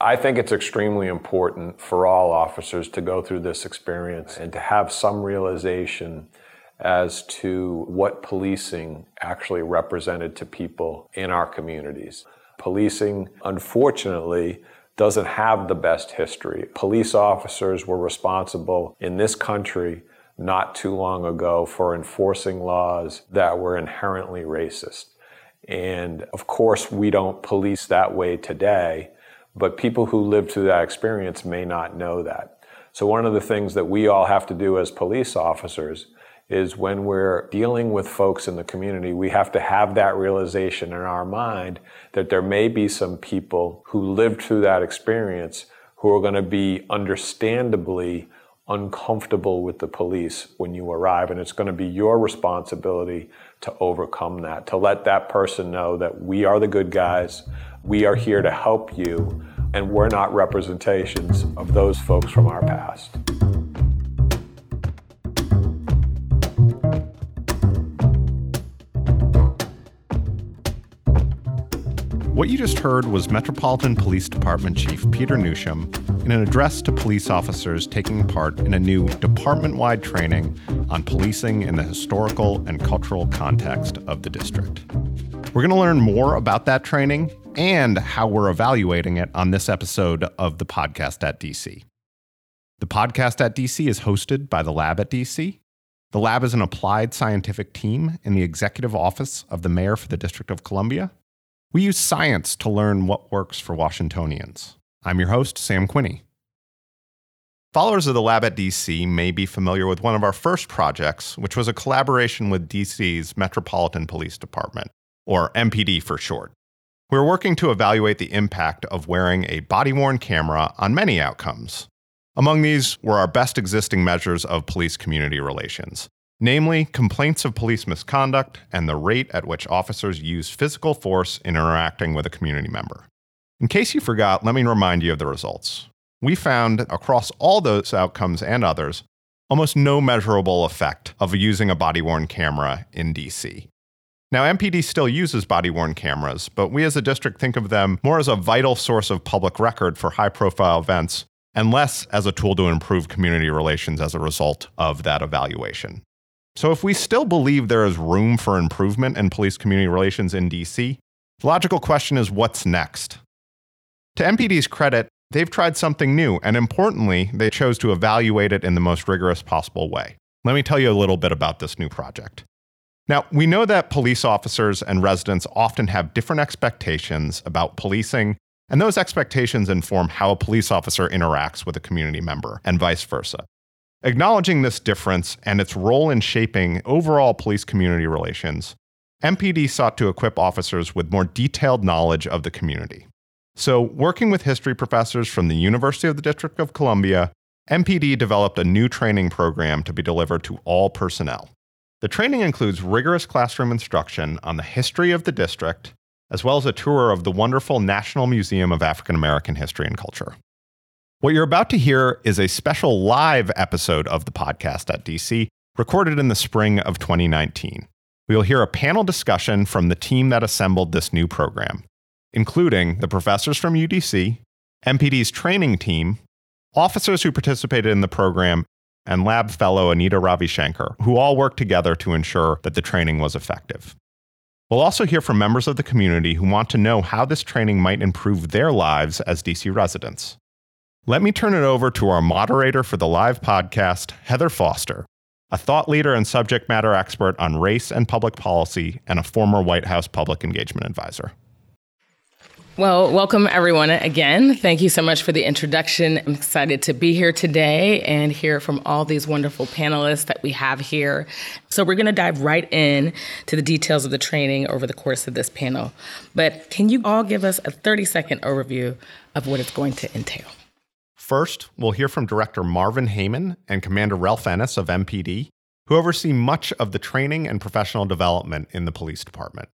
I think it's extremely important for all officers to go through this experience and to have some realization as to what policing actually represented to people in our communities. Policing, unfortunately, doesn't have the best history. Police officers were responsible in this country not too long ago for enforcing laws that were inherently racist. And of course, we don't police that way today, but people who lived through that experience may not know that. So, one of the things that we all have to do as police officers is when we're dealing with folks in the community, we have to have that realization in our mind that there may be some people who lived through that experience who are going to be understandably uncomfortable with the police when you arrive. And it's going to be your responsibility to overcome that, to let that person know that we are the good guys, we are here to help you, and we're not representations of those folks from our past. What you just heard was Metropolitan Police Department Chief Peter Newsham in an address to police officers taking part in a new department wide training on policing in the historical and cultural context of the district. We're going to learn more about that training and how we're evaluating it on this episode of the podcast at DC. The podcast at DC is hosted by the Lab at DC. The Lab is an applied scientific team in the executive office of the Mayor for the District of Columbia we use science to learn what works for Washingtonians. I'm your host, Sam Quinney. Followers of the Lab at DC may be familiar with one of our first projects, which was a collaboration with DC's Metropolitan Police Department, or MPD for short. We we're working to evaluate the impact of wearing a body worn camera on many outcomes. Among these were our best existing measures of police community relations, namely complaints of police misconduct and the rate at which officers use physical force in interacting with a community member. In case you forgot, let me remind you of the results. We found across all those outcomes and others almost no measurable effect of using a body worn camera in DC. Now, MPD still uses body worn cameras, but we as a district think of them more as a vital source of public record for high profile events and less as a tool to improve community relations as a result of that evaluation. So, if we still believe there is room for improvement in police community relations in DC, the logical question is what's next? To MPD's credit, they've tried something new, and importantly, they chose to evaluate it in the most rigorous possible way. Let me tell you a little bit about this new project. Now, we know that police officers and residents often have different expectations about policing, and those expectations inform how a police officer interacts with a community member, and vice versa. Acknowledging this difference and its role in shaping overall police community relations, MPD sought to equip officers with more detailed knowledge of the community. So, working with history professors from the University of the District of Columbia, MPD developed a new training program to be delivered to all personnel. The training includes rigorous classroom instruction on the history of the district, as well as a tour of the wonderful National Museum of African American History and Culture. What you're about to hear is a special live episode of the podcast at DC, recorded in the spring of 2019. We will hear a panel discussion from the team that assembled this new program, including the professors from UDC, MPD's training team, officers who participated in the program, and lab fellow Anita Ravishankar, who all worked together to ensure that the training was effective. We'll also hear from members of the community who want to know how this training might improve their lives as DC residents. Let me turn it over to our moderator for the live podcast, Heather Foster, a thought leader and subject matter expert on race and public policy and a former White House public engagement advisor. Well, welcome everyone again. Thank you so much for the introduction. I'm excited to be here today and hear from all these wonderful panelists that we have here. So, we're going to dive right in to the details of the training over the course of this panel. But can you all give us a 30 second overview of what it's going to entail? First, we'll hear from Director Marvin Haiman and Commander Ralph Ennis of MPD, who oversee much of the training and professional development in the police department.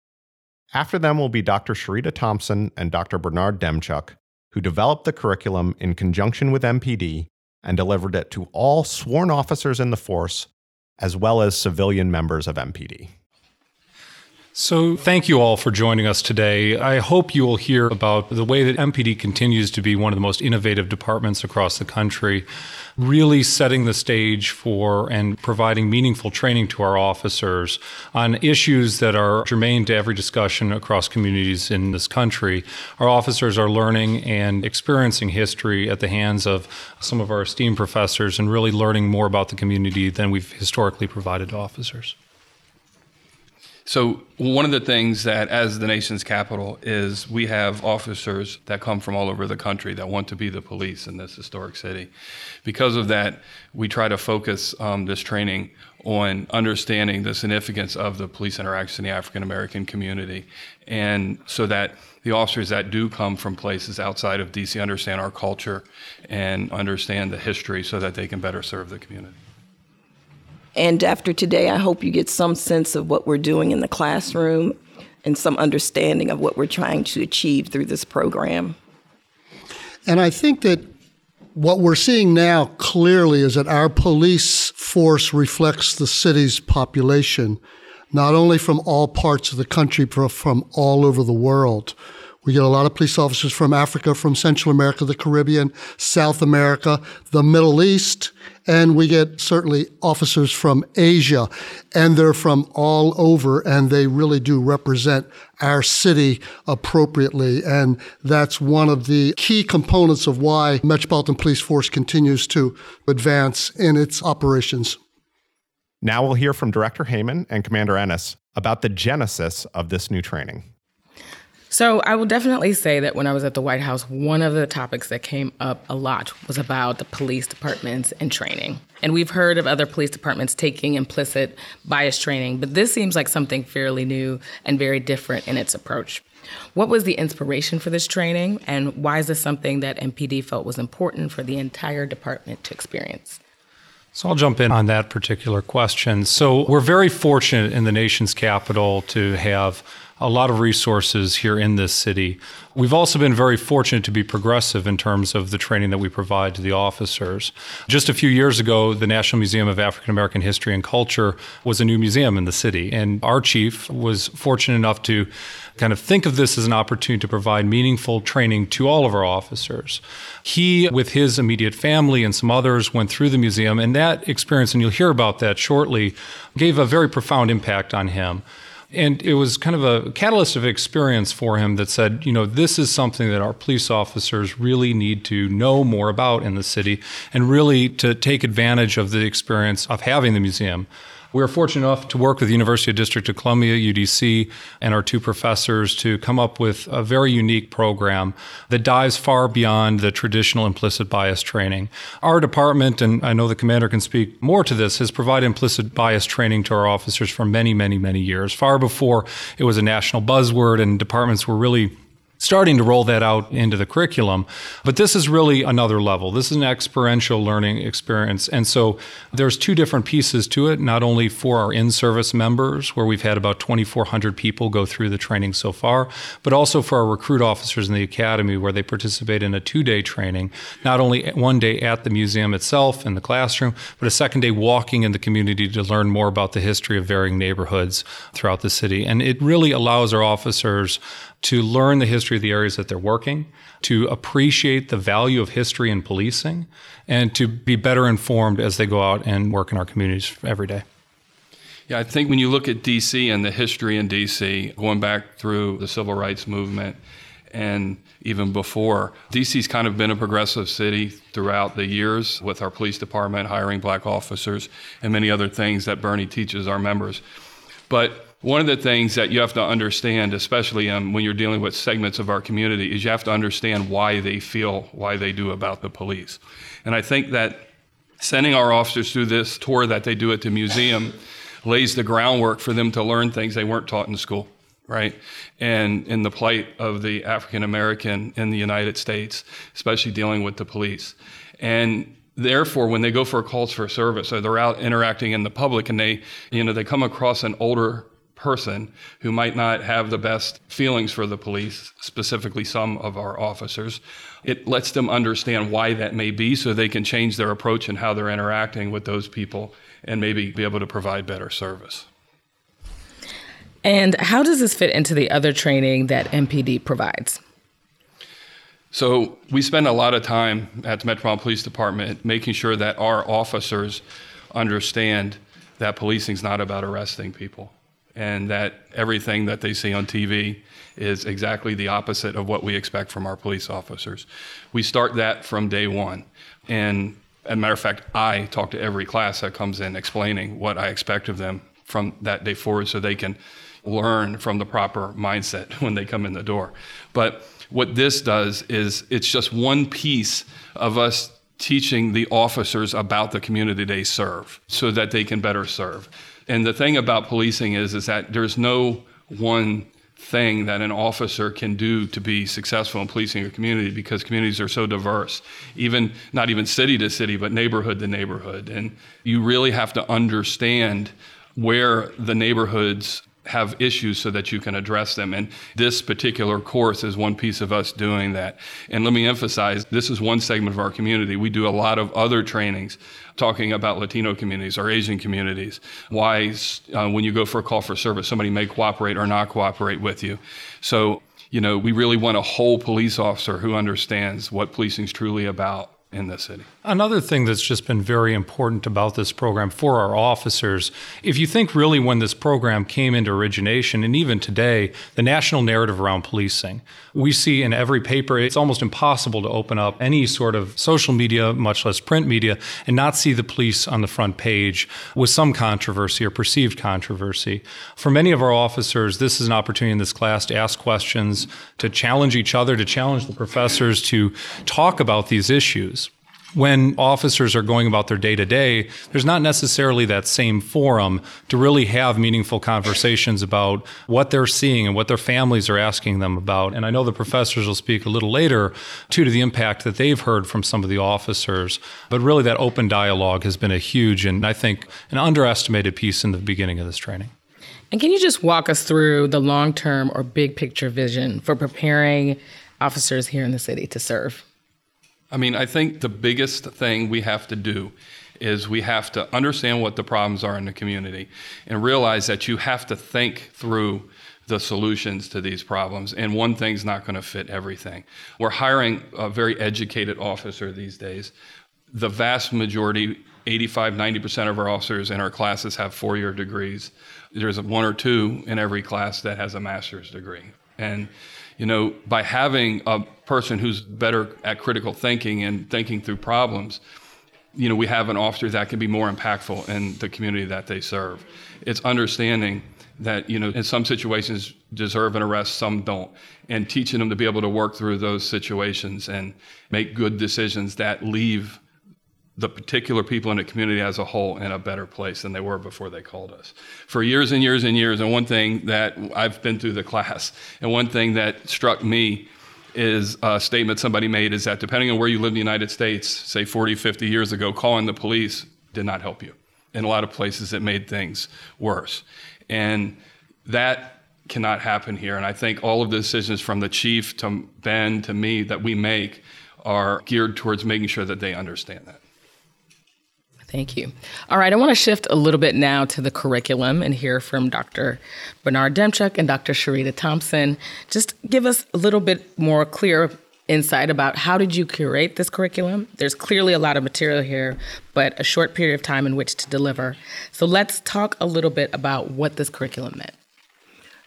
After them will be Dr. Sharita Thompson and Dr. Bernard Demczuk, who developed the curriculum in conjunction with MPD and delivered it to all sworn officers in the force, as well as civilian members of MPD. So, thank you all for joining us today. I hope you will hear about the way that MPD continues to be one of the most innovative departments across the country, really setting the stage for and providing meaningful training to our officers on issues that are germane to every discussion across communities in this country. Our officers are learning and experiencing history at the hands of some of our esteemed professors and really learning more about the community than we've historically provided to officers. So, one of the things that, as the nation's capital, is we have officers that come from all over the country that want to be the police in this historic city. Because of that, we try to focus um, this training on understanding the significance of the police interaction in the African American community. And so that the officers that do come from places outside of DC understand our culture and understand the history so that they can better serve the community. And after today, I hope you get some sense of what we're doing in the classroom and some understanding of what we're trying to achieve through this program. And I think that what we're seeing now clearly is that our police force reflects the city's population, not only from all parts of the country, but from all over the world. We get a lot of police officers from Africa, from Central America, the Caribbean, South America, the Middle East, and we get certainly officers from Asia. And they're from all over, and they really do represent our city appropriately. And that's one of the key components of why Metropolitan Police Force continues to advance in its operations. Now we'll hear from Director Haiman and Commander Ennis about the genesis of this new training. So I will definitely say that when I was at the White House, one of the topics that came up a lot was about the police departments and training. And we've heard of other police departments taking implicit bias training, but this seems like something fairly new and very different in its approach. What was the inspiration for this training, and why is this something that MPD felt was important for the entire department to experience? So I'll jump in on that particular question. So we're very fortunate in the nation's capital to have a lot of resources here in this city. We've also been very fortunate to be progressive in terms of the training that we provide to the officers. Just a few years ago, the National Museum of African American History and Culture was a new museum in the city, and our chief was fortunate enough to kind of think of this as an opportunity to provide meaningful training to all of our officers. He, with his immediate family and some others, went through the museum, and that experience, and you'll hear about that shortly, gave a very profound impact on him and it was kind of a catalyst of experience for him that said, you know, this is something that our police officers really need to know more about in the city and really to take advantage of the experience of having the museum. We were fortunate enough to work with the University of District of Columbia, UDC, and our two professors to come up with a very unique program that dives far beyond the traditional implicit bias training. Our department, and I know the commander can speak more to this, has provided implicit bias training to our officers for many, many, many years, far before it was a national buzzword and departments were really starting to roll that out into the curriculum. But this is really another level. This is an experiential learning experience. And so there's two different pieces to it, not only for our in-service members, where we've had about 2,400 people go through the training so far, but also for our recruit officers in the academy, where they participate in a two-day training, not only one day at the museum itself in the classroom, but a second day walking in the community to learn more about the history of varying neighborhoods throughout the city. And it really allows our officers to learn the history of the areas that they're working, to appreciate the value of history in policing, and to be better informed as they go out and work in our communities every day. Yeah, I think when you look at DC and the history in DC, going back through the civil rights movement and even before, DC's kind of been a progressive city throughout the years with our police department hiring black officers and many other things that Bernie teaches our members. But one of the things that you have to understand, especially um, when you're dealing with segments of our community, is you have to understand why they feel why they do about the police. And I think that sending our officers through this tour that they do at the museum lays the groundwork for them to learn things they weren't taught in school, right? And in the plight of the African American in the United States, especially dealing with the police. And therefore when they go for calls for service or they're out interacting in the public and they you know they come across an older person who might not have the best feelings for the police, specifically some of our officers. It lets them understand why that may be so they can change their approach and how they're interacting with those people and maybe be able to provide better service. And how does this fit into the other training that MPD provides? So we spend a lot of time at the Metropolitan Police Department making sure that our officers understand that policing is not about arresting people and that everything that they see on TV is exactly the opposite of what we expect from our police officers. We start that from day one. And as a matter of fact, I talk to every class that comes in explaining what I expect of them from that day forward so they can learn from the proper mindset when they come in the door. But what this does is it's just one piece of us teaching the officers about the community they serve so that they can better serve. And the thing about policing is is that there's no one thing that an officer can do to be successful in policing a community because communities are so diverse. Even not even city to city but neighborhood to neighborhood. And you really have to understand where the neighborhoods have issues so that you can address them. And this particular course is one piece of us doing that. And let me emphasize this is one segment of our community. We do a lot of other trainings talking about Latino communities or Asian communities. Why, uh, when you go for a call for service, somebody may cooperate or not cooperate with you. So, you know, we really want a whole police officer who understands what policing is truly about in this city. Another thing that's just been very important about this program for our officers, if you think really when this program came into origination, and even today, the national narrative around policing, we see in every paper, it's almost impossible to open up any sort of social media, much less print media, and not see the police on the front page with some controversy or perceived controversy. For many of our officers, this is an opportunity in this class to ask questions, to challenge each other, to challenge the professors, to talk about these issues when officers are going about their day to day, there's not necessarily that same forum to really have meaningful conversations about what they're seeing and what their families are asking them about. And I know the professors will speak a little later too to the impact that they've heard from some of the officers. But really, that open dialogue has been a huge and I think an underestimated piece in the beginning of this training. And can you just walk us through the long term or big picture vision for preparing officers here in the city to serve? I mean, I think the biggest thing we have to do is we have to understand what the problems are in the community and realize that you have to think through the solutions to these problems. And one thing's not going to fit everything. We're hiring a very educated officer these days. The vast majority, 85, 90% of our officers in our classes have four year degrees. There's one or two in every class that has a master's degree. And you know, by having a person who's better at critical thinking and thinking through problems, you know, we have an officer that can be more impactful in the community that they serve. It's understanding that, you know, in some situations deserve an arrest, some don't, and teaching them to be able to work through those situations and make good decisions that leave the particular people in the community as a whole in a better place than they were before they called us. For years and years and years, and one thing that I've been through the class, and one thing that struck me is a statement somebody made is that depending on where you live in the United States, say 40, 50 years ago, calling the police did not help you. In a lot of places, it made things worse. And that cannot happen here. And I think all of the decisions from the chief to Ben to me that we make are geared towards making sure that they understand that. Thank you. All right, I want to shift a little bit now to the curriculum and hear from Dr. Bernard Demczuk and Dr. Sharita Thompson. Just give us a little bit more clear insight about how did you curate this curriculum? There's clearly a lot of material here, but a short period of time in which to deliver. So let's talk a little bit about what this curriculum meant.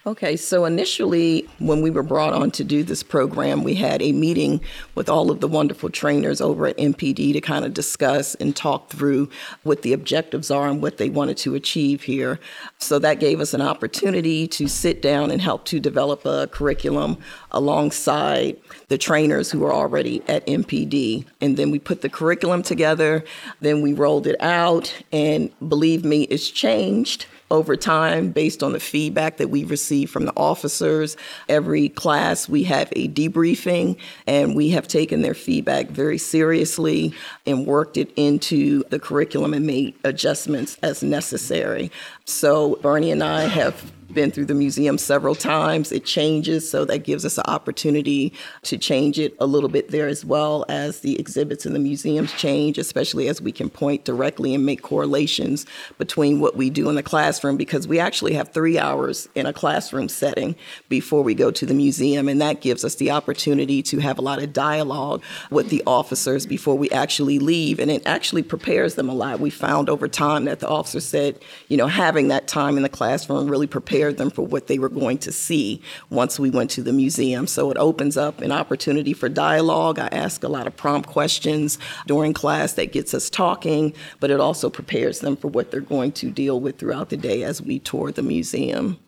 Okay, so initially, when we were brought on to do this program, we had a meeting with all of the wonderful trainers over at MPD to kind of discuss and talk through what the objectives are and what they wanted to achieve here. So that gave us an opportunity to sit down and help to develop a curriculum alongside the trainers who are already at MPD. And then we put the curriculum together, then we rolled it out, and believe me, it's changed over time based on the feedback that we've received from the officers. Every class, we have a debriefing, and we have taken their feedback very seriously and worked it into the curriculum and made adjustments as necessary. So, Bernie and I have been through the museum several times. It changes, so that gives us an opportunity to change it a little bit there as well as the exhibits in the museums change, especially as we can point directly and make correlations between what we do in the classroom because we actually have three hours in a classroom setting before we go to the museum, and that gives us the opportunity to have a lot of dialogue with the officers before we actually leave, and it actually prepares them a lot. We found over time that the officers said, you know, having that time in the classroom really prepared them for what they were going to see once we went to the museum. So it opens up an opportunity for dialogue. I ask a lot of prompt questions during class that gets us talking, but it also prepares them for what they're going to deal with throughout the day as we tour the museum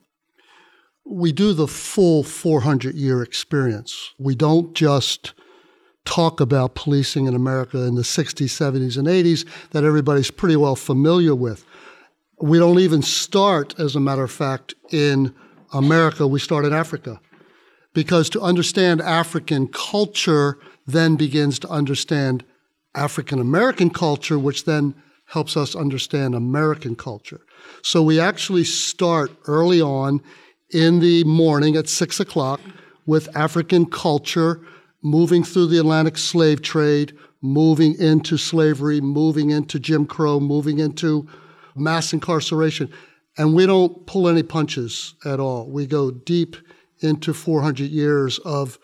we do the full 400 year experience. We don't just talk about policing in America in the 60s, 70s, and 80s that everybody's pretty well familiar with. We don't even start, as a matter of fact, in America, we start in Africa. Because to understand African culture then begins to understand African American culture, which then helps us understand American culture. So we actually start early on in the morning at six o'clock with African culture, moving through the Atlantic slave trade, moving into slavery, moving into Jim Crow, moving into mass incarceration. And we don't pull any punches at all. We go deep into 400 years of,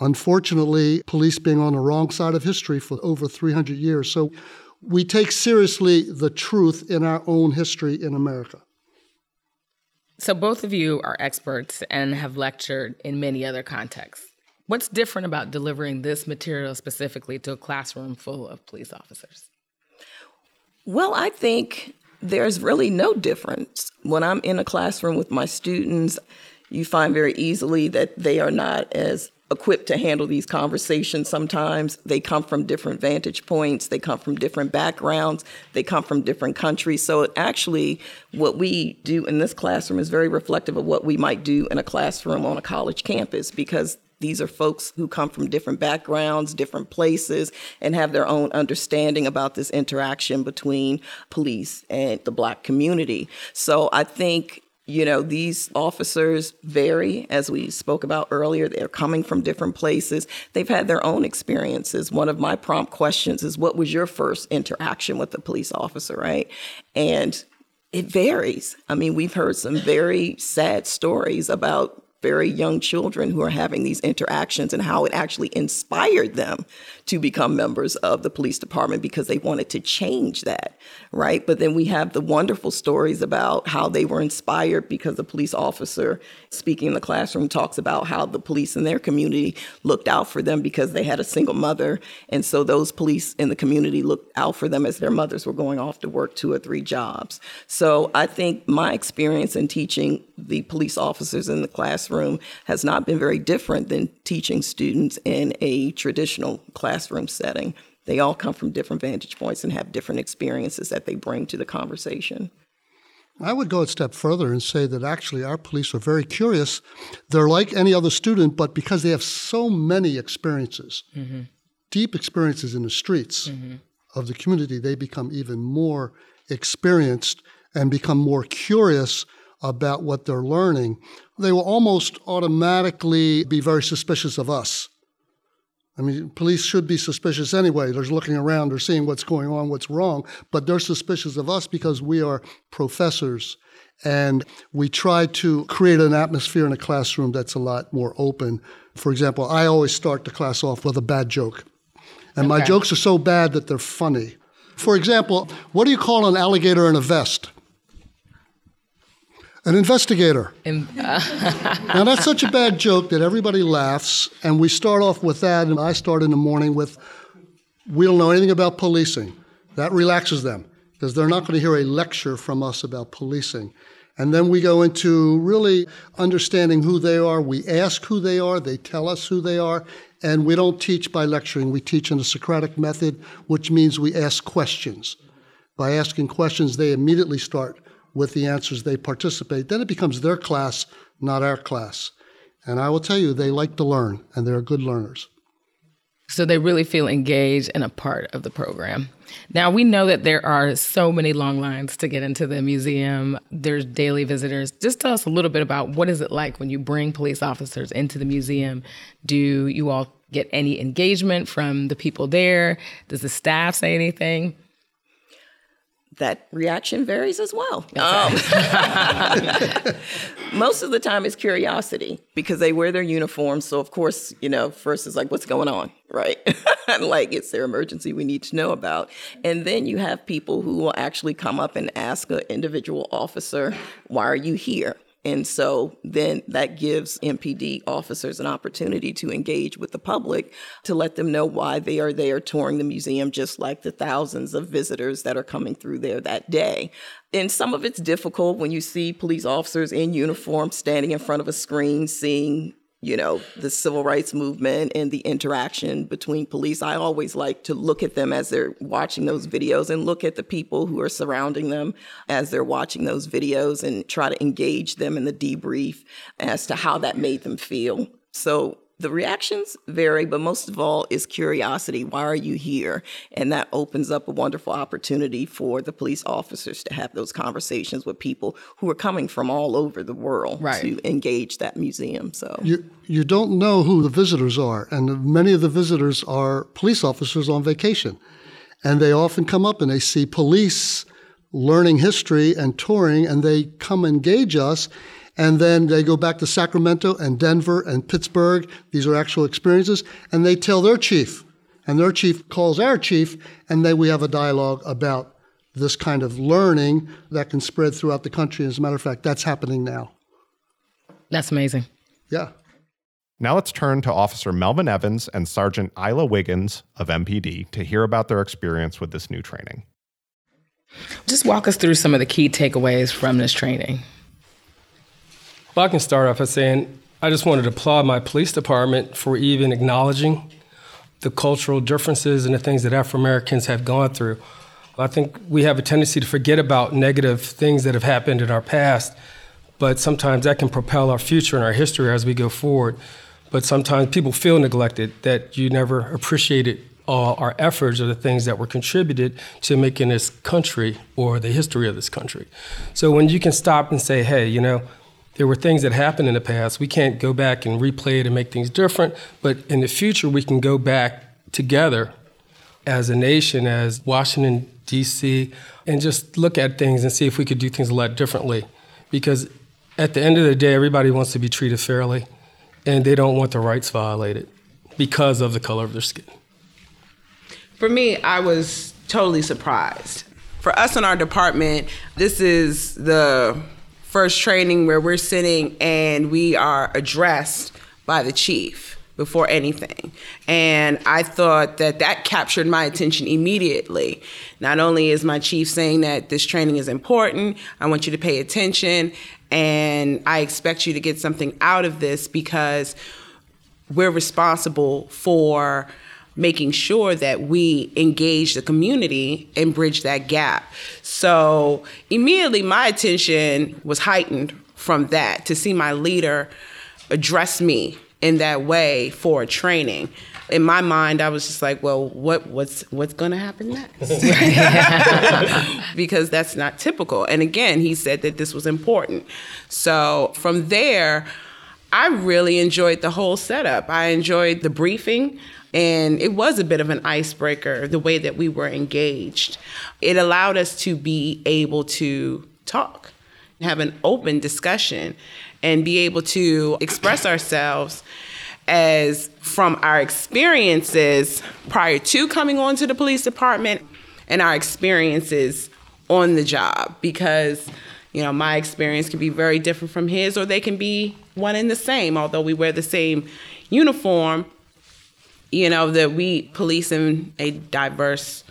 unfortunately, police being on the wrong side of history for over 300 years. So we take seriously the truth in our own history in America. So, both of you are experts and have lectured in many other contexts. What's different about delivering this material specifically to a classroom full of police officers? Well, I think there's really no difference. When I'm in a classroom with my students, you find very easily that they are not as equipped to handle these conversations sometimes. They come from different vantage points, they come from different backgrounds, they come from different countries. So, actually, what we do in this classroom is very reflective of what we might do in a classroom on a college campus because these are folks who come from different backgrounds, different places, and have their own understanding about this interaction between police and the black community. So I think you know, these officers vary, as we spoke about earlier. They're coming from different places. They've had their own experiences. One of my prompt questions is, What was your first interaction with a police officer, right? And it varies. I mean, we've heard some very sad stories about very young children who are having these interactions and how it actually inspired them to become members of the police department because they wanted to change that, right? But then we have the wonderful stories about how they were inspired because the police officer speaking in the classroom talks about how the police in their community looked out for them because they had a single mother. And so those police in the community looked out for them as their mothers were going off to work two or three jobs. So I think my experience in teaching the police officers in the classroom has not been very different than teaching students in a traditional classroom setting. They all come from different vantage points and have different experiences that they bring to the conversation. I would go a step further and say that actually our police are very curious. They're like any other student, but because they have so many experiences, mm-hmm. deep experiences in the streets mm-hmm. of the community, they become even more experienced and become more curious about what they're learning, they will almost automatically be very suspicious of us. I mean, police should be suspicious anyway. They're looking around, they're seeing what's going on, what's wrong, but they're suspicious of us because we are professors and we try to create an atmosphere in a classroom that's a lot more open. For example, I always start the class off with a bad joke. And okay. my jokes are so bad that they're funny. For example, what do you call an alligator in a vest? An investigator. In, now, that's such a bad joke that everybody laughs, and we start off with that, and I start in the morning with, we don't know anything about policing. That relaxes them, because they're not going to hear a lecture from us about policing. And then we go into really understanding who they are. We ask who they are, they tell us who they are, and we don't teach by lecturing. We teach in the Socratic method, which means we ask questions. By asking questions, they immediately start with the answers they participate, then it becomes their class, not our class. And I will tell you, they like to learn, and they're good learners. So they really feel engaged and a part of the program. Now, we know that there are so many long lines to get into the museum. There's daily visitors. Just tell us a little bit about what is it like when you bring police officers into the museum? Do you all get any engagement from the people there? Does the staff say anything? That reaction varies as well. Um, most of the time it's curiosity because they wear their uniforms. So, of course, you know, first is like, what's going on, right? like, it's their emergency we need to know about. And then you have people who will actually come up and ask an individual officer, why are you here? And so then that gives MPD officers an opportunity to engage with the public to let them know why they are there touring the museum, just like the thousands of visitors that are coming through there that day. And some of it's difficult when you see police officers in uniform standing in front of a screen, seeing you know, the civil rights movement and the interaction between police. I always like to look at them as they're watching those videos and look at the people who are surrounding them as they're watching those videos and try to engage them in the debrief as to how that made them feel. So the reactions vary, but most of all is curiosity. Why are you here? And that opens up a wonderful opportunity for the police officers to have those conversations with people who are coming from all over the world right. to engage that museum. So you you don't know who the visitors are, and many of the visitors are police officers on vacation, and they often come up and they see police learning history and touring, and they come engage us and then they go back to Sacramento and Denver and Pittsburgh. These are actual experiences. And they tell their chief. And their chief calls our chief. And then we have a dialogue about this kind of learning that can spread throughout the country. As a matter of fact, that's happening now. That's amazing. Yeah. Now let's turn to Officer Melvin Evans and Sergeant Isla Wiggins of MPD to hear about their experience with this new training. Just walk us through some of the key takeaways from this training. Well, I can start off by saying I just wanted to applaud my police department for even acknowledging the cultural differences and the things that Afro Americans have gone through. I think we have a tendency to forget about negative things that have happened in our past, but sometimes that can propel our future and our history as we go forward. But sometimes people feel neglected, that you never appreciated all our efforts or the things that were contributed to making this country or the history of this country. So when you can stop and say, hey, you know, there were things that happened in the past. We can't go back and replay it and make things different, but in the future, we can go back together as a nation, as Washington, D.C., and just look at things and see if we could do things a lot differently. Because at the end of the day, everybody wants to be treated fairly, and they don't want their rights violated because of the color of their skin. For me, I was totally surprised. For us in our department, this is the first training where we're sitting and we are addressed by the chief before anything. And I thought that that captured my attention immediately. Not only is my chief saying that this training is important, I want you to pay attention, and I expect you to get something out of this because we're responsible for making sure that we engage the community and bridge that gap. So immediately my attention was heightened from that to see my leader address me in that way for a training. In my mind, I was just like, well, what, what's what's going to happen next? because that's not typical. And again, he said that this was important. So from there, I really enjoyed the whole setup. I enjoyed the briefing. And it was a bit of an icebreaker, the way that we were engaged. It allowed us to be able to talk, have an open discussion, and be able to express ourselves as from our experiences prior to coming on to the police department and our experiences on the job because you know my experience can be very different from his or they can be one and the same although we wear the same uniform you know, that we police in a diverse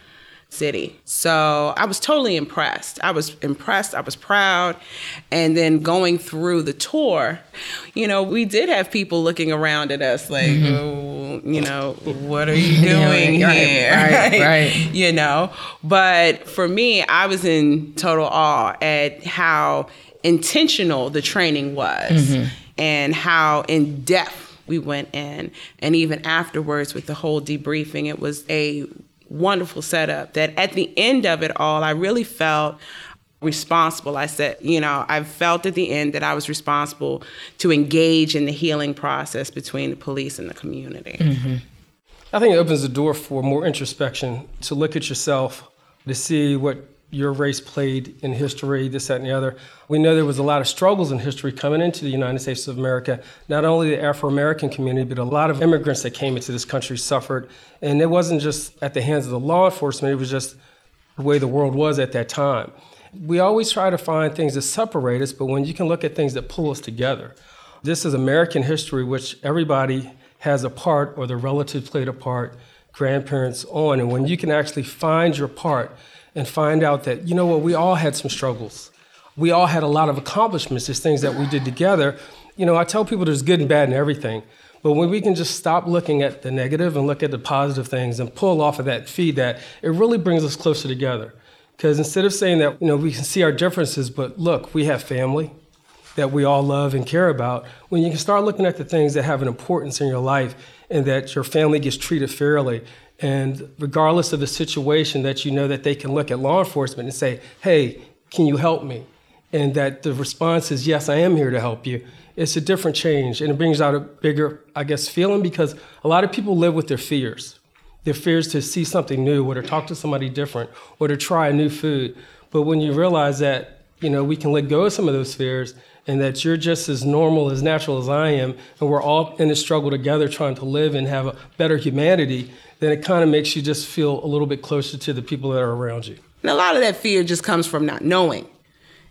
city. So I was totally impressed. I was impressed. I was proud. And then going through the tour, you know, we did have people looking around at us like, mm-hmm. oh, you know, what are you doing yeah, right, here? Right, right. you know, but for me, I was in total awe at how intentional the training was mm-hmm. and how in depth we went in. And even afterwards, with the whole debriefing, it was a wonderful setup that at the end of it all, I really felt responsible. I said, you know, I felt at the end that I was responsible to engage in the healing process between the police and the community. Mm-hmm. I think it opens the door for more introspection to look at yourself, to see what your race played in history, this, that, and the other. We know there was a lot of struggles in history coming into the United States of America. Not only the Afro American community, but a lot of immigrants that came into this country suffered. And it wasn't just at the hands of the law enforcement, it was just the way the world was at that time. We always try to find things that separate us, but when you can look at things that pull us together, this is American history, which everybody has a part or the relatives played a part, grandparents on. And when you can actually find your part and find out that, you know what, we all had some struggles. We all had a lot of accomplishments, There's things that we did together. You know, I tell people there's good and bad in everything. But when we can just stop looking at the negative and look at the positive things and pull off of that feed that, it really brings us closer together. Because instead of saying that, you know, we can see our differences, but look, we have family that we all love and care about, when you can start looking at the things that have an importance in your life and that your family gets treated fairly and regardless of the situation, that you know that they can look at law enforcement and say, hey, can you help me? And that the response is, yes, I am here to help you. It's a different change. And it brings out a bigger, I guess, feeling because a lot of people live with their fears. Their fears to see something new or to talk to somebody different or to try a new food. But when you realize that, you know, we can let go of some of those fears and that you're just as normal, as natural as I am, and we're all in a struggle together trying to live and have a better humanity, then it kind of makes you just feel a little bit closer to the people that are around you. And a lot of that fear just comes from not knowing.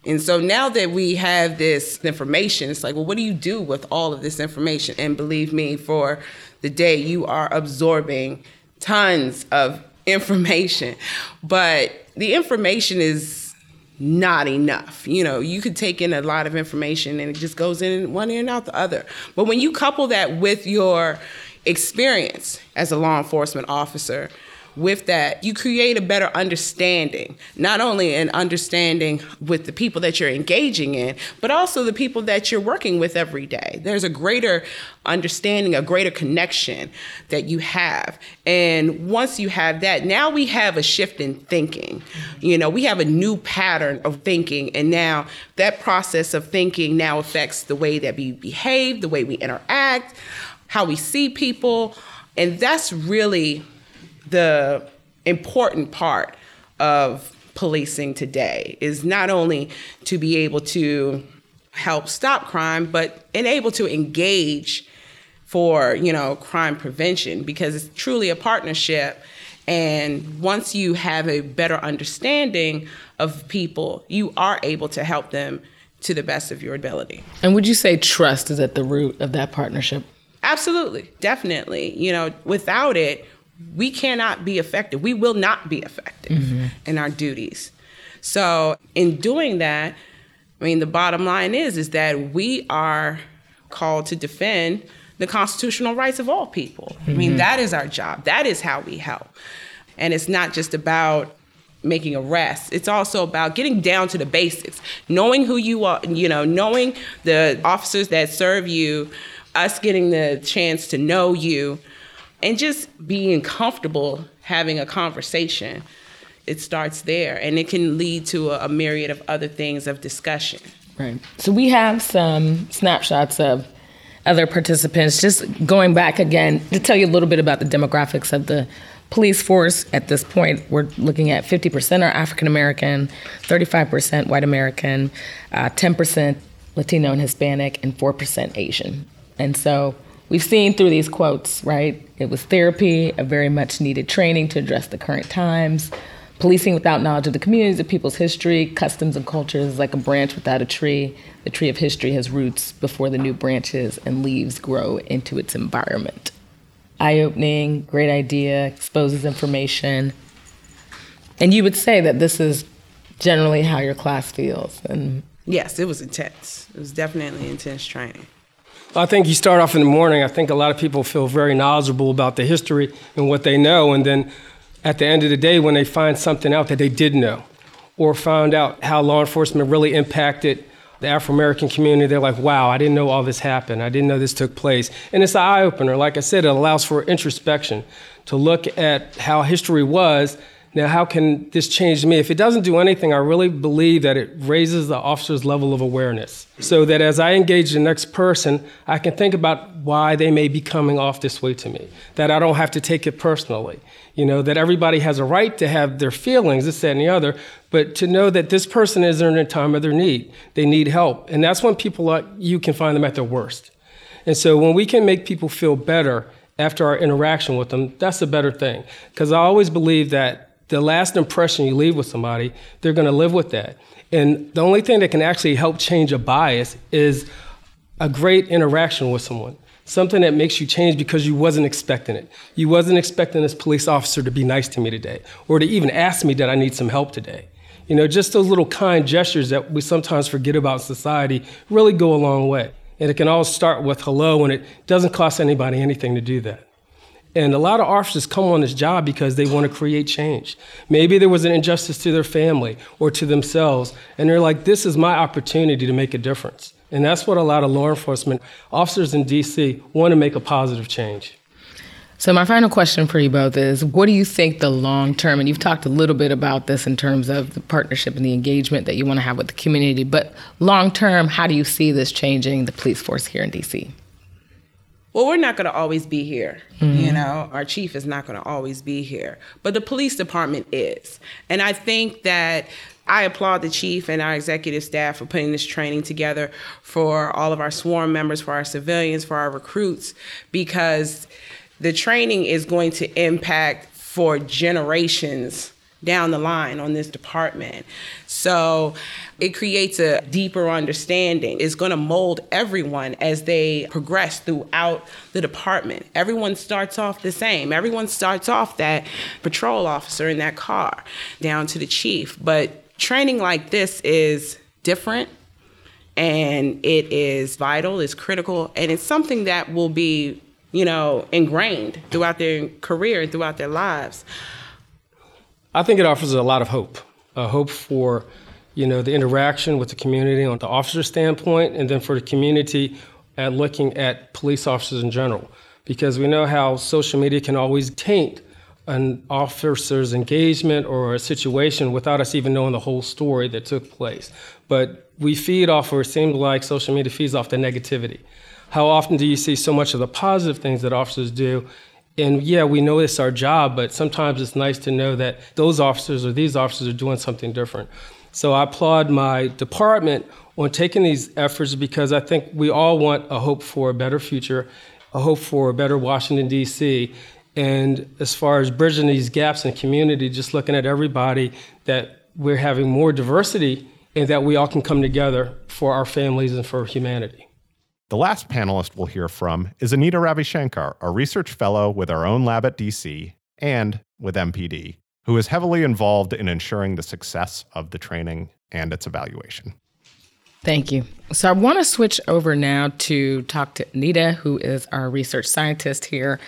And so now that we have this information, it's like, well, what do you do with all of this information? And believe me, for the day, you are absorbing tons of information. But the information is not enough. You know, you could take in a lot of information and it just goes in one ear and out the other. But when you couple that with your experience as a law enforcement officer, with that, you create a better understanding, not only an understanding with the people that you're engaging in, but also the people that you're working with every day. There's a greater understanding, a greater connection that you have. And once you have that, now we have a shift in thinking. You know, we have a new pattern of thinking. And now that process of thinking now affects the way that we behave, the way we interact how we see people. And that's really the important part of policing today is not only to be able to help stop crime, but enable to engage for, you know, crime prevention because it's truly a partnership. And once you have a better understanding of people, you are able to help them to the best of your ability. And would you say trust is at the root of that partnership? Absolutely, definitely. You know, without it, we cannot be effective. We will not be effective mm-hmm. in our duties. So, in doing that, I mean, the bottom line is is that we are called to defend the constitutional rights of all people. Mm-hmm. I mean, mm-hmm. that is our job. That is how we help. And it's not just about making arrests. It's also about getting down to the basics, knowing who you are, you know, knowing the officers that serve you, us getting the chance to know you and just being comfortable having a conversation. It starts there and it can lead to a, a myriad of other things of discussion. Right. So we have some snapshots of other participants. Just going back again to tell you a little bit about the demographics of the police force at this point, we're looking at 50% are African American, 35% white American, uh, 10% Latino and Hispanic, and 4% Asian. And so we've seen through these quotes, right? It was therapy, a very much needed training to address the current times. Policing without knowledge of the communities, of people's history, customs, and cultures is like a branch without a tree. The tree of history has roots before the new branches and leaves grow into its environment. Eye opening, great idea, exposes information. And you would say that this is generally how your class feels. And yes, it was intense. It was definitely intense training. I think you start off in the morning. I think a lot of people feel very knowledgeable about the history and what they know. And then at the end of the day, when they find something out that they did know or found out how law enforcement really impacted the Afro American community, they're like, wow, I didn't know all this happened. I didn't know this took place. And it's an eye opener. Like I said, it allows for introspection to look at how history was. Now, how can this change me? If it doesn't do anything, I really believe that it raises the officer's level of awareness. So that as I engage the next person, I can think about why they may be coming off this way to me, that I don't have to take it personally. You know, that everybody has a right to have their feelings, this, that, and the other, but to know that this person is in a time of their need. They need help. And that's when people like you can find them at their worst. And so when we can make people feel better after our interaction with them, that's a better thing. Because I always believe that the last impression you leave with somebody, they're going to live with that. And the only thing that can actually help change a bias is a great interaction with someone something that makes you change because you wasn't expecting it. You wasn't expecting this police officer to be nice to me today or to even ask me that I need some help today. You know, just those little kind gestures that we sometimes forget about in society really go a long way. And it can all start with hello, and it doesn't cost anybody anything to do that. And a lot of officers come on this job because they want to create change. Maybe there was an injustice to their family or to themselves, and they're like, this is my opportunity to make a difference. And that's what a lot of law enforcement officers in DC want to make a positive change. So, my final question for you both is what do you think the long term, and you've talked a little bit about this in terms of the partnership and the engagement that you want to have with the community, but long term, how do you see this changing the police force here in DC? Well, we're not going to always be here. Mm-hmm. You know, our chief is not going to always be here, but the police department is. And I think that I applaud the chief and our executive staff for putting this training together for all of our sworn members, for our civilians, for our recruits, because the training is going to impact for generations down the line on this department. So it creates a deeper understanding. It's going to mold everyone as they progress throughout the department. Everyone starts off the same. Everyone starts off that patrol officer in that car down to the chief. But training like this is different and it is vital, it's critical, and it's something that will be, you know, ingrained throughout their career and throughout their lives. I think it offers a lot of hope, a hope for, you know, the interaction with the community on the officer standpoint, and then for the community at looking at police officers in general, because we know how social media can always taint an officer's engagement or a situation without us even knowing the whole story that took place. But we feed off, or it seems like social media feeds off the negativity. How often do you see so much of the positive things that officers do? And yeah, we know it's our job, but sometimes it's nice to know that those officers or these officers are doing something different. So I applaud my department on taking these efforts because I think we all want a hope for a better future, a hope for a better Washington, D.C. And as far as bridging these gaps in community, just looking at everybody, that we're having more diversity and that we all can come together for our families and for humanity. The last panelist we'll hear from is Anita Ravishankar, a research fellow with our own lab at DC and with MPD, who is heavily involved in ensuring the success of the training and its evaluation. Thank you. So I want to switch over now to talk to Anita, who is our research scientist here.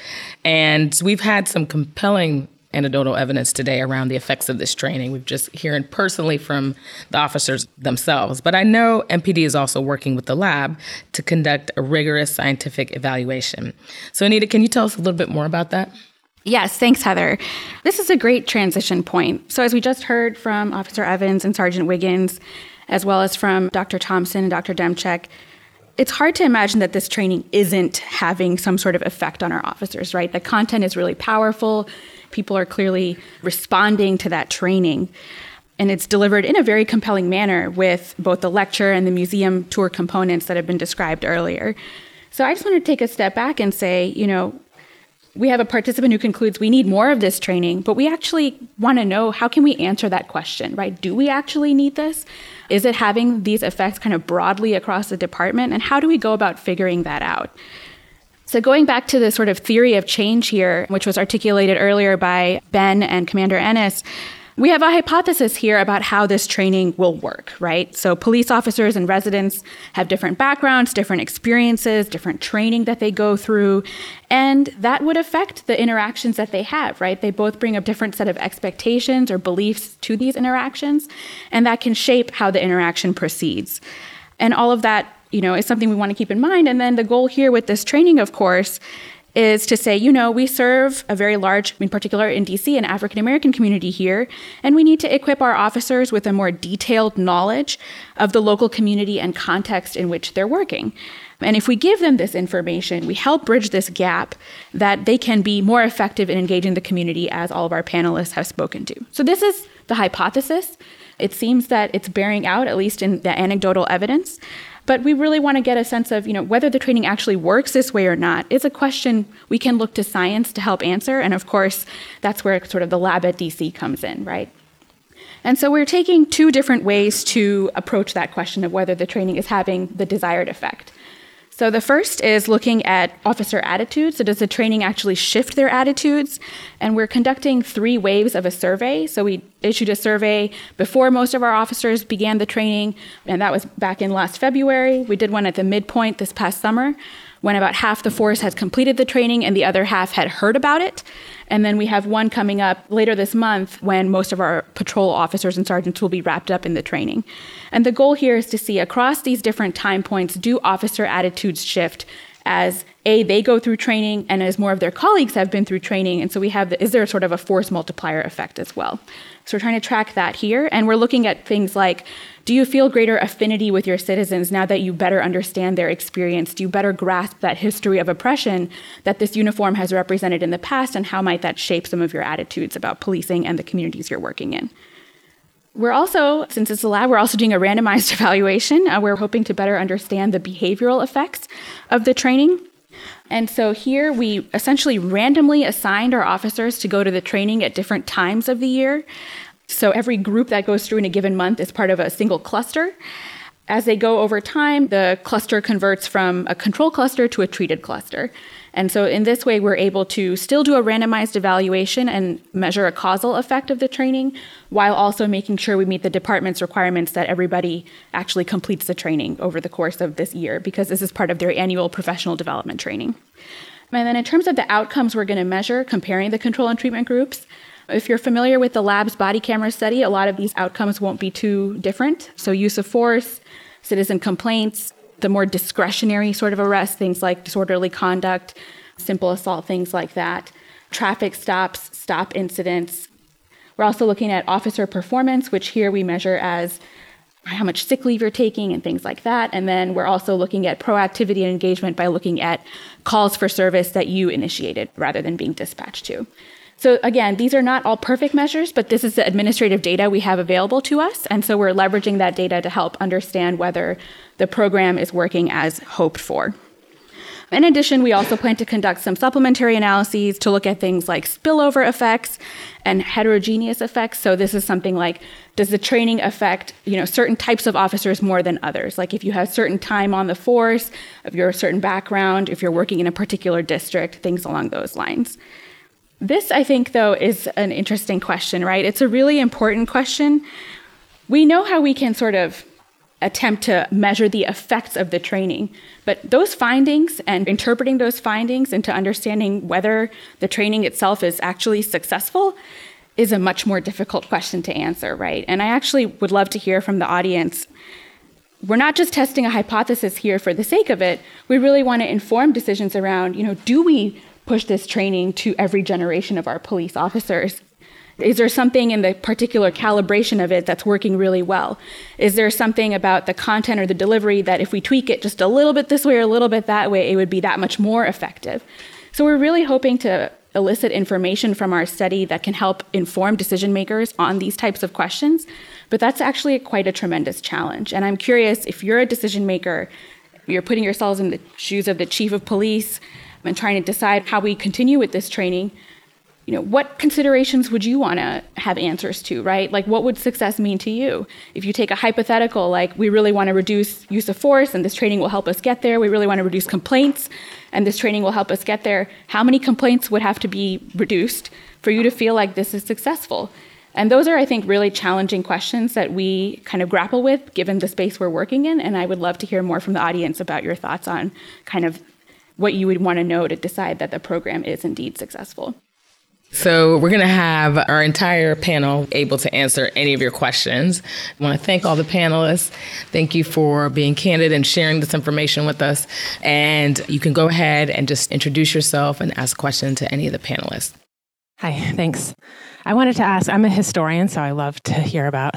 And we've had some compelling anecdotal evidence today around the effects of this training. We've just hearing personally from the officers themselves. But I know MPD is also working with the lab to conduct a rigorous scientific evaluation. So Anita, can you tell us a little bit more about that? Yes, thanks, Heather. This is a great transition point. So, as we just heard from Officer Evans and Sergeant Wiggins, as well as from Dr. Thompson and Dr. Demczuk, it's hard to imagine that this training isn't having some sort of effect on our officers, right? The content is really powerful. People are clearly responding to that training. And it's delivered in a very compelling manner with both the lecture and the museum tour components that have been described earlier. So I just want to take a step back and say, you know, we have a participant who concludes we need more of this training, but we actually want to know how can we answer that question, right? Do we actually need this? Is it having these effects kind of broadly across the department? And how do we go about figuring that out? So, going back to the sort of theory of change here, which was articulated earlier by Ben and Commander Ennis, we have a hypothesis here about how this training will work, right? So, police officers and residents have different backgrounds, different experiences, different training that they go through, and that would affect the interactions that they have, right? They both bring a different set of expectations or beliefs to these interactions, and that can shape how the interaction proceeds. And all of that, you know, is something we want to keep in mind. And then the goal here with this training, of course, is to say, you know, we serve a very large, in particular in DC, an African American community here, and we need to equip our officers with a more detailed knowledge of the local community and context in which they're working. And if we give them this information, we help bridge this gap that they can be more effective in engaging the community, as all of our panelists have spoken to. So, this is the hypothesis. It seems that it's bearing out, at least in the anecdotal evidence. But we really want to get a sense of, you know, whether the training actually works this way or not is a question we can look to science to help answer. And of course, that's where sort of the lab at DC comes in, right? And so we're taking two different ways to approach that question of whether the training is having the desired effect. So the first is looking at officer attitudes. So does the training actually shift their attitudes? And we're conducting three waves of a survey. So we issued a survey before most of our officers began the training, and that was back in last February. We did one at the midpoint this past summer when about half the force has completed the training and the other half had heard about it. And then we have one coming up later this month when most of our patrol officers and sergeants will be wrapped up in the training. And the goal here is to see across these different time points do officer attitudes shift as a they go through training and as more of their colleagues have been through training and so we have the, is there sort of a force multiplier effect as well so we're trying to track that here and we're looking at things like do you feel greater affinity with your citizens now that you better understand their experience? Do you better grasp that history of oppression that this uniform has represented in the past, and how might that shape some of your attitudes about policing and the communities you're working in? We're also, since it's a lab, we're also doing a randomized evaluation. Uh, we're hoping to better understand the behavioral effects of the training. And so here we essentially randomly assigned our officers to go to the training at different times of the year. So every group that goes through in a given month is part of a single cluster. As they go over time, the cluster converts from a control cluster to a treated cluster. And so, in this way, we're able to still do a randomized evaluation and measure a causal effect of the training while also making sure we meet the department's requirements that everybody actually completes the training over the course of this year, because this is part of their annual professional development training. And then, in terms of the outcomes we're going to measure, comparing the control and treatment groups, if you're familiar with the lab's body camera study, a lot of these outcomes won't be too different. So, use of force, citizen complaints, the more discretionary sort of arrests, things like disorderly conduct, simple assault, things like that, traffic stops, stop incidents. We're also looking at officer performance, which here we measure as how much sick leave you're taking and things like that. And then we're also looking at proactivity and engagement by looking at calls for service that you initiated rather than being dispatched to. So again, these are not all perfect measures, but this is the administrative data we have available to us. And so we're leveraging that data to help understand whether the program is working as hoped for. In addition, we also plan to conduct some supplementary analyses to look at things like spillover effects and heterogeneous effects. So this is something like does the training affect, you know, certain types of officers more than others? Like if you have certain time on the force, if you're a certain background, if you're working in a particular district, things along those lines. This, I think, though, is an interesting question, right? It's a really important question. We know how we can sort of attempt to measure the effects of the training, but those findings and interpreting those findings into understanding whether the training itself is actually successful is a much more difficult question to answer, right? And I actually would love to hear from the audience. We're not just testing a hypothesis here for the sake of it. We really want to inform decisions around, you know, do we push this training to every generation of our police officers? Is there something in the particular calibration of it that's working really well? Is there something about the content or the delivery that if we tweak it just a little bit this way or a little bit that way, it would be that much more effective? So we're really hoping to elicit information from our study that can help inform decision makers on these types of questions. But that's actually quite a tremendous challenge. And I'm curious if you're a decision maker, you're putting yourselves in the shoes of the chief of police, and trying to decide how we continue with this training, you know, what considerations would you want to have answers to, right? Like, what would success mean to you? If you take a hypothetical, like, we really want to reduce use of force and this training will help us get there, we really want to reduce complaints and this training will help us get there, how many complaints would have to be reduced for you to feel like this is successful? And those are, I think, really challenging questions that we kind of grapple with given the space we're working in. And I would love to hear more from the audience about your thoughts on kind of what you would want to know to decide that the program is indeed successful. So, we're going to have our entire panel able to answer any of your questions. I want to thank all the panelists. Thank you for being candid and sharing this information with us. And you can go ahead and just introduce yourself and ask a question to any of the panelists. Hi, thanks. I wanted to ask I'm a historian, so I love to hear about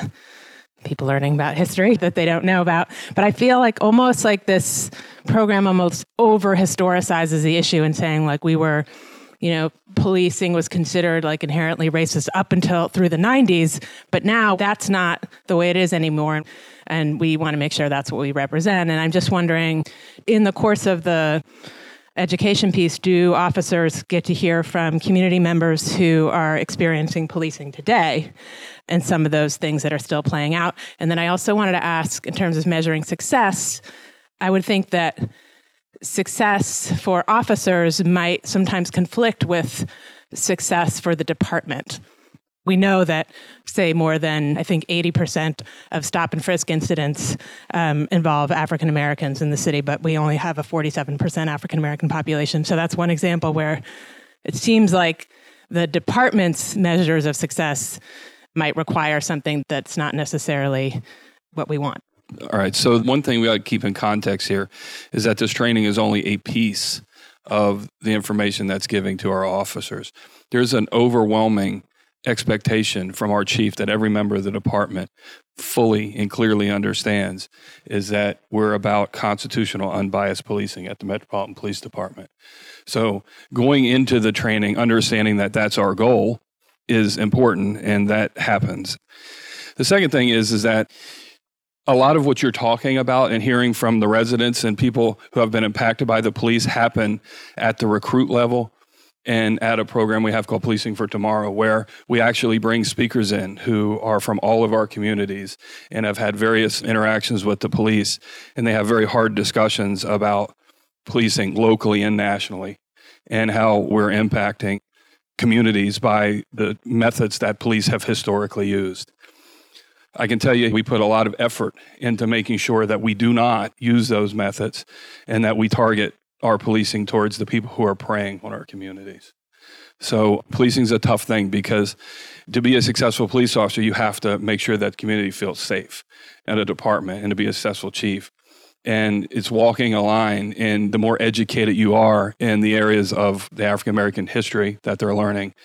people learning about history that they don't know about. But I feel like almost like this program almost over historicizes the issue and saying, like, we were you know, policing was considered like inherently racist up until through the 90s, but now that's not the way it is anymore. And we want to make sure that's what we represent. And I'm just wondering, in the course of the education piece, do officers get to hear from community members who are experiencing policing today and some of those things that are still playing out? And then I also wanted to ask, in terms of measuring success, I would think that success for officers might sometimes conflict with success for the department. We know that, say, more than I think 80% of stop and frisk incidents um, involve African Americans in the city, but we only have a 47% African American population. So that's one example where it seems like the department's measures of success might require something that's not necessarily what we want. All right. So, one thing we ought to keep in context here is that this training is only a piece of the information that's giving to our officers. There's an overwhelming expectation from our chief that every member of the department fully and clearly understands is that we're about constitutional unbiased policing at the Metropolitan Police Department. So, going into the training, understanding that that's our goal is important and that happens. The second thing is is that a lot of what you're talking about and hearing from the residents and people who have been impacted by the police happen at the recruit level and at a program we have called Policing for Tomorrow, where we actually bring speakers in who are from all of our communities and have had various interactions with the police. And they have very hard discussions about policing locally and nationally and how we're impacting communities by the methods that police have historically used. I can tell you we put a lot of effort into making sure that we do not use those methods and that we target our policing towards the people who are preying on our communities. So, policing is a tough thing because to be a successful police officer, you have to make sure that community feels safe at a department and to be a successful chief. And it's walking a line, and the more educated you are in the areas of the African American history that they're learning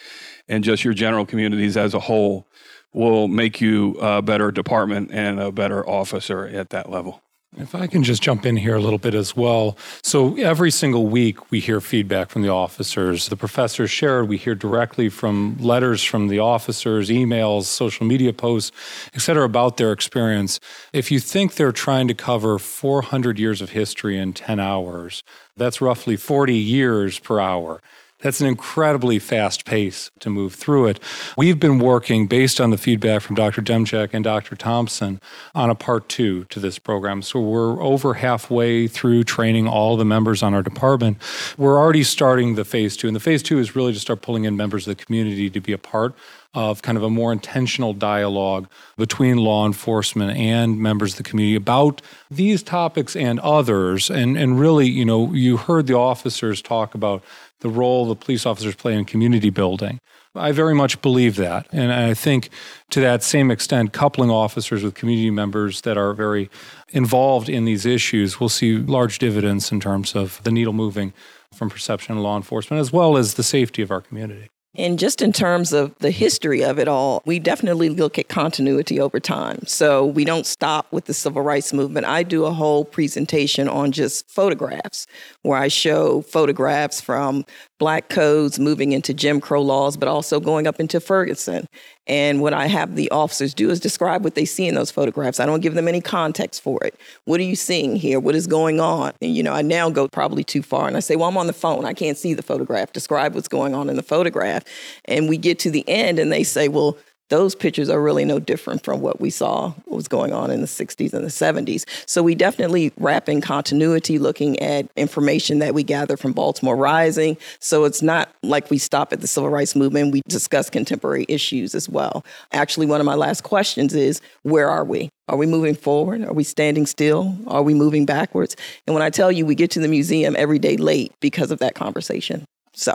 and just your general communities as a whole, will make you a better department and a better officer at that level. If I can just jump in here a little bit as well. So, every single week we hear feedback from the officers. The professors shared, we hear directly from letters from the officers, emails, social media posts, et cetera, about their experience. If you think they're trying to cover 400 years of history in 10 hours, that's roughly 40 years per hour. That's an incredibly fast pace to move through it. We've been working based on the feedback from Dr. Demczuk and Dr. Thompson on a part two to this program. So we're over halfway through training all the members on our department. We're already starting the phase two, and the phase two is really to start pulling in members of the community to be a part of kind of a more intentional dialogue between law enforcement and members of the community about these topics and others. And, and really, you know, you heard the officers talk about the role the police officers play in community building. I very much believe that. And I think to that same extent, coupling officers with community members that are very involved in these issues will see large dividends in terms of the needle moving from perception and law enforcement, as well as the safety of our community. And just in terms of the history of it all, we definitely look at continuity over time. So we don't stop with the civil rights movement. I do a whole presentation on just photographs where I show photographs from black codes moving into Jim Crow laws, but also going up into Ferguson. And what I have the officers do is describe what they see in those photographs. I don't give them any context for it. What are you seeing here? What is going on? And, you know, I now go probably too far and I say, well, I'm on the phone. I can't see the photograph. Describe what's going on in the photograph. And we get to the end and they say, well, those pictures are really no different from what we saw what was going on in the 60s and the 70s. So we definitely wrap in continuity looking at information that we gather from Baltimore Rising. So it's not like we stop at the civil rights movement, we discuss contemporary issues as well. Actually, one of my last questions is where are we? Are we moving forward? Are we standing still? Are we moving backwards? And when I tell you we get to the museum every day late because of that conversation. So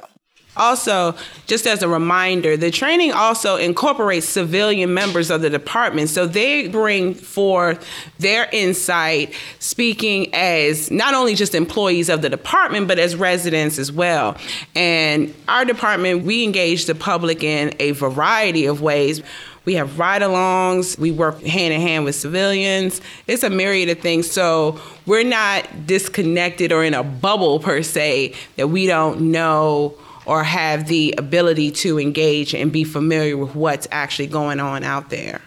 Also, just as a reminder, the training also incorporates civilian members of the department. So they bring forth their insight, speaking as not only just employees of the department, but as residents as well. And our department, we engage the public in a variety of ways. We have ride alongs. We work hand in hand with civilians. It's a myriad of things. So we're not disconnected or in a bubble per se that we don't know or have the ability to engage and be familiar with what's actually going on out there.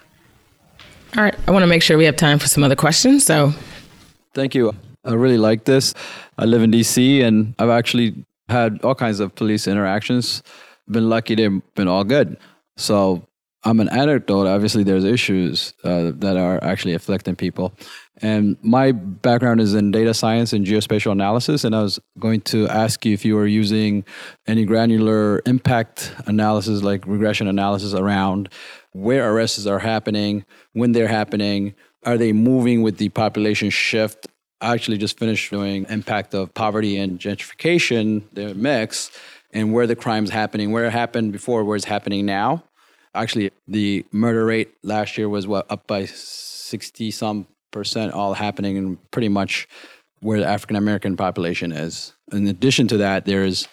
All right, I want to make sure we have time for some other questions. So, thank you. I really like this. I live in DC and I've actually had all kinds of police interactions. Been lucky they've been all good. So I'm an anecdote. Obviously, there's issues uh, that are actually affecting people. And my background is in data science and geospatial analysis. And I was going to ask you if you were using any granular impact analysis, like regression analysis, around where arrests are happening, when they're happening, are they moving with the population shift? I actually just finished doing impact of poverty and gentrification, the mix, and where the crime's happening, where it happened before, where it's happening now Actually, the murder rate last year was what up by 60 some percent, all happening in pretty much where the African American population is. In addition to that, there's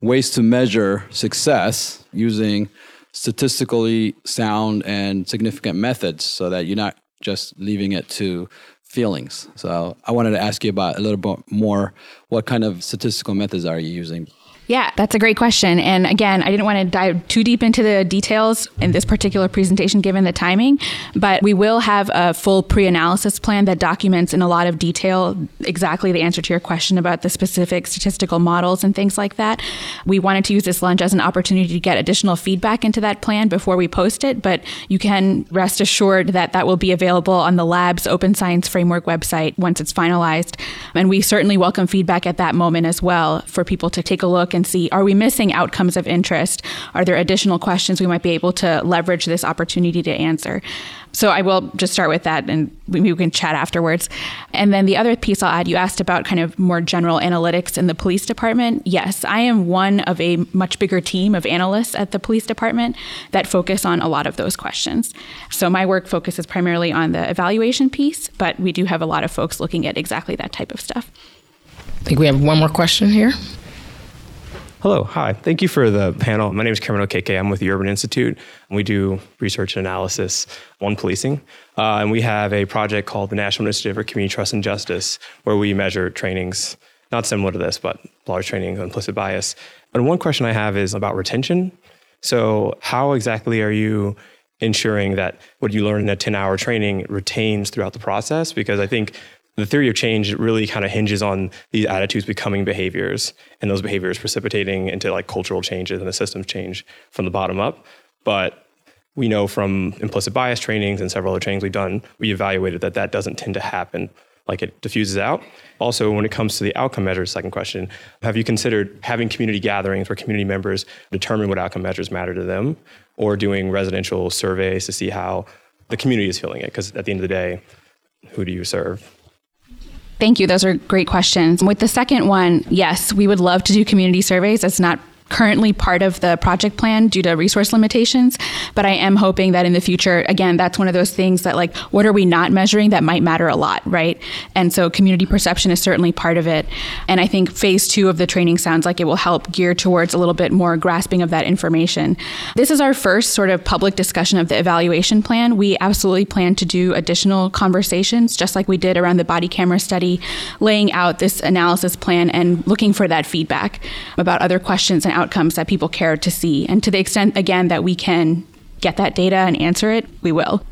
ways to measure success using statistically sound and significant methods so that you're not just leaving it to feelings. So I wanted to ask you about a little bit more what kind of statistical methods are you using? Yeah, that's a great question. And again, I didn't want to dive too deep into the details in this particular presentation given the timing, but we will have a full pre analysis plan that documents in a lot of detail exactly the answer to your question about the specific statistical models and things like that. We wanted to use this lunch as an opportunity to get additional feedback into that plan before we post it, but you can rest assured that that will be available on the lab's Open Science Framework website once it's finalized. And we certainly welcome feedback at that moment as well for people to take a look and see are we missing outcomes of interest? Are there additional questions we might be able to leverage this opportunity to answer? So I will just start with that and we can chat afterwards. And then the other piece I'll add, you asked about kind of more general analytics in the police department. Yes, I am one of a much bigger team of analysts at the police department that focus on a lot of those questions. So my work focuses primarily on the evaluation piece, but we do have a lot of folks looking at exactly that type of stuff. I think we have one more question here. Hello, hi. Thank you for the panel. My name is Cameron Okeke. I'm with the Urban Institute, and we do research and analysis on policing. Uh, and we have a project called the National Initiative for Community Trust and Justice, where we measure trainings, not similar to this, but large trainings on implicit bias. And one question I have is about retention. So, how exactly are you ensuring that what you learn in a 10 hour training retains throughout the process? Because I think the theory of change really kind of hinges on these attitudes becoming behaviors and those behaviors precipitating into like cultural changes and the systems change from the bottom up. But we know from implicit bias trainings and several other trainings we've done, we evaluated that that doesn't tend to happen. Like it diffuses out. Also, when it comes to the outcome measures, second question, have you considered having community gatherings where community members determine what outcome measures matter to them or doing residential surveys to see how the community is feeling it? Because at the end of the day, who do you serve? Thank you. Those are great questions. With the second one, yes, we would love to do community surveys. It's not currently part of the project plan due to resource limitations. But I am hoping that in the future, again, that's one of those things that like, what are we not measuring that might matter a lot, right? And so community perception is certainly part of it. And I think phase two of the training sounds like it will help gear towards a little bit more grasping of that information. This is our first sort of public discussion of the evaluation plan. We absolutely plan to do additional conversations, just like we did around the body camera study, laying out this analysis plan and looking for that feedback about other questions and outcomes that people care to see. And to the extent, again, that we can get that data and answer it, we will.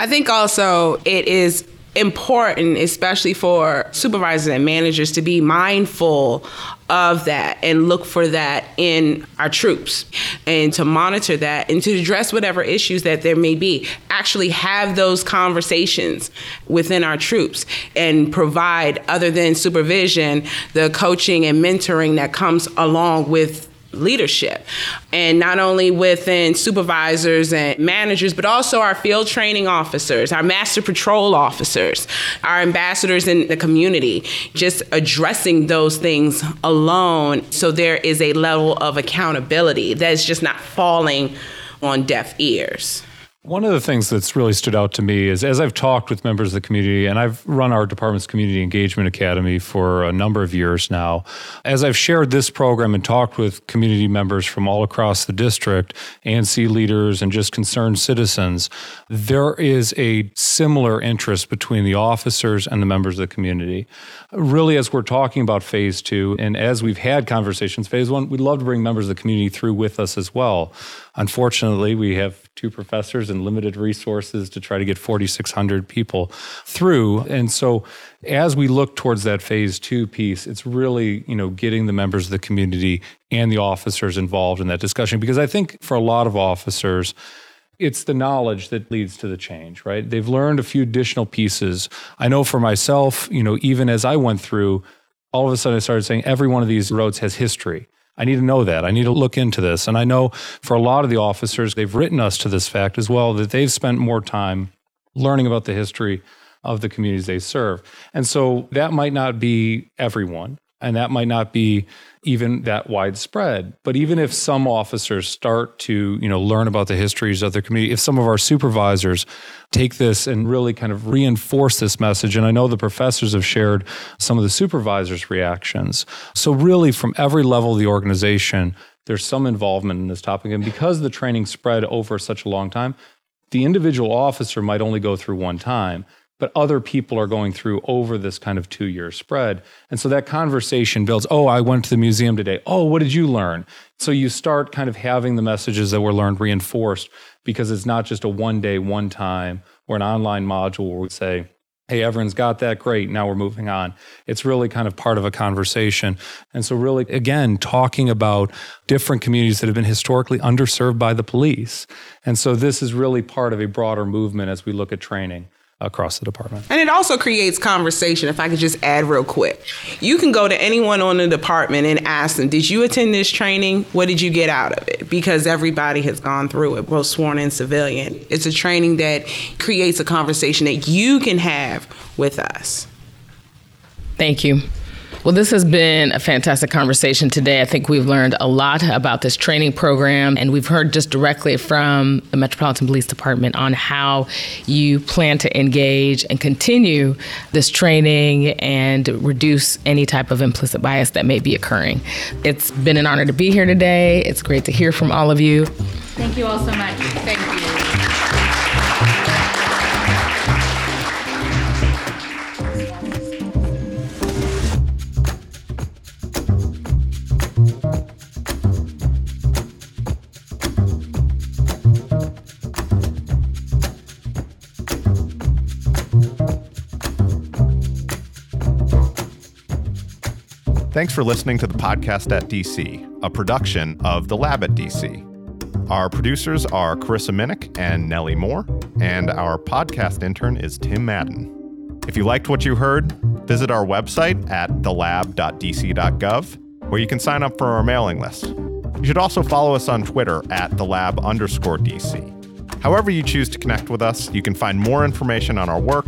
I think also it is important, especially for supervisors and managers, to be mindful of that and look for that in our troops and to monitor that and to address whatever issues that there may be. Actually, have those conversations within our troops and provide, other than supervision, the coaching and mentoring that comes along with leadership. And not only within supervisors and managers, but also our field training officers, our master patrol officers, our ambassadors in the community, just addressing those things alone so there is a level of accountability that's just not falling on deaf ears. One of the things that's really stood out to me is as I've talked with members of the community, and I've run our department's Community Engagement Academy for a number of years now, as I've shared this program and talked with community members from all across the district, ANC leaders, and just concerned citizens, there is a similar interest between the officers and the members of the community. Really, as we're talking about phase two, and as we've had conversations, phase one, we'd love to bring members of the community through with us as well. Unfortunately, we have two professors and limited resources to try to get 4,600 people through. And so, as we look towards that phase two piece, it's really you know getting the members of the community and the officers involved in that discussion because I think for a lot of officers. It's the knowledge that leads to the change, right? They've learned a few additional pieces. I know for myself, you know, even as I went through, all of a sudden I started saying every one of these roads has history. I need to know that. I need to look into this. And I know for a lot of the officers, they've written us to this fact as well that they've spent more time learning about the history of the communities they serve. And so that might not be everyone, and that might not be even that widespread. But even if some officers start to, you know, learn about the histories of their community, if some of our supervisors take this and really kind of reinforce this message, and I know the professors have shared some of the supervisors' reactions. So really from every level of the organization, there's some involvement in this topic. And because the training spread over such a long time, the individual officer might only go through one time but other people are going through over this kind of two year spread. And so that conversation builds oh, I went to the museum today. Oh, what did you learn? So you start kind of having the messages that were learned reinforced because it's not just a one day, one time or an online module where we say, hey, everyone's got that. Great. Now we're moving on. It's really kind of part of a conversation. And so, really, again, talking about different communities that have been historically underserved by the police. And so, this is really part of a broader movement as we look at training across the department. And it also creates conversation. If I could just add real quick, you can go to anyone on the department and ask them, Did you attend this training? What did you get out of it? Because everybody has gone through it, both sworn and civilian. It's a training that creates a conversation that you can have with us. Thank you. Well, this has been a fantastic conversation today. I think we've learned a lot about this training program, and we've heard just directly from the Metropolitan Police Department on how you plan to engage and continue this training and reduce any type of implicit bias that may be occurring. It's been an honor to be here today. It's great to hear from all of you. Thank you all so much. Thank you. Thanks for listening to the podcast at DC, a production of The Lab at DC. Our producers are Carissa Minnick and Nellie Moore, and our podcast intern is Tim Madden. If you liked what you heard, visit our website at thelab.dc.gov, where you can sign up for our mailing list. You should also follow us on Twitter at thelab underscore DC. However, you choose to connect with us, you can find more information on our work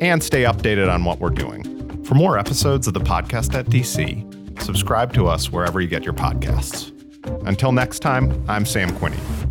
and stay updated on what we're doing. For more episodes of the podcast at DC, subscribe to us wherever you get your podcasts. Until next time, I'm Sam Quinney.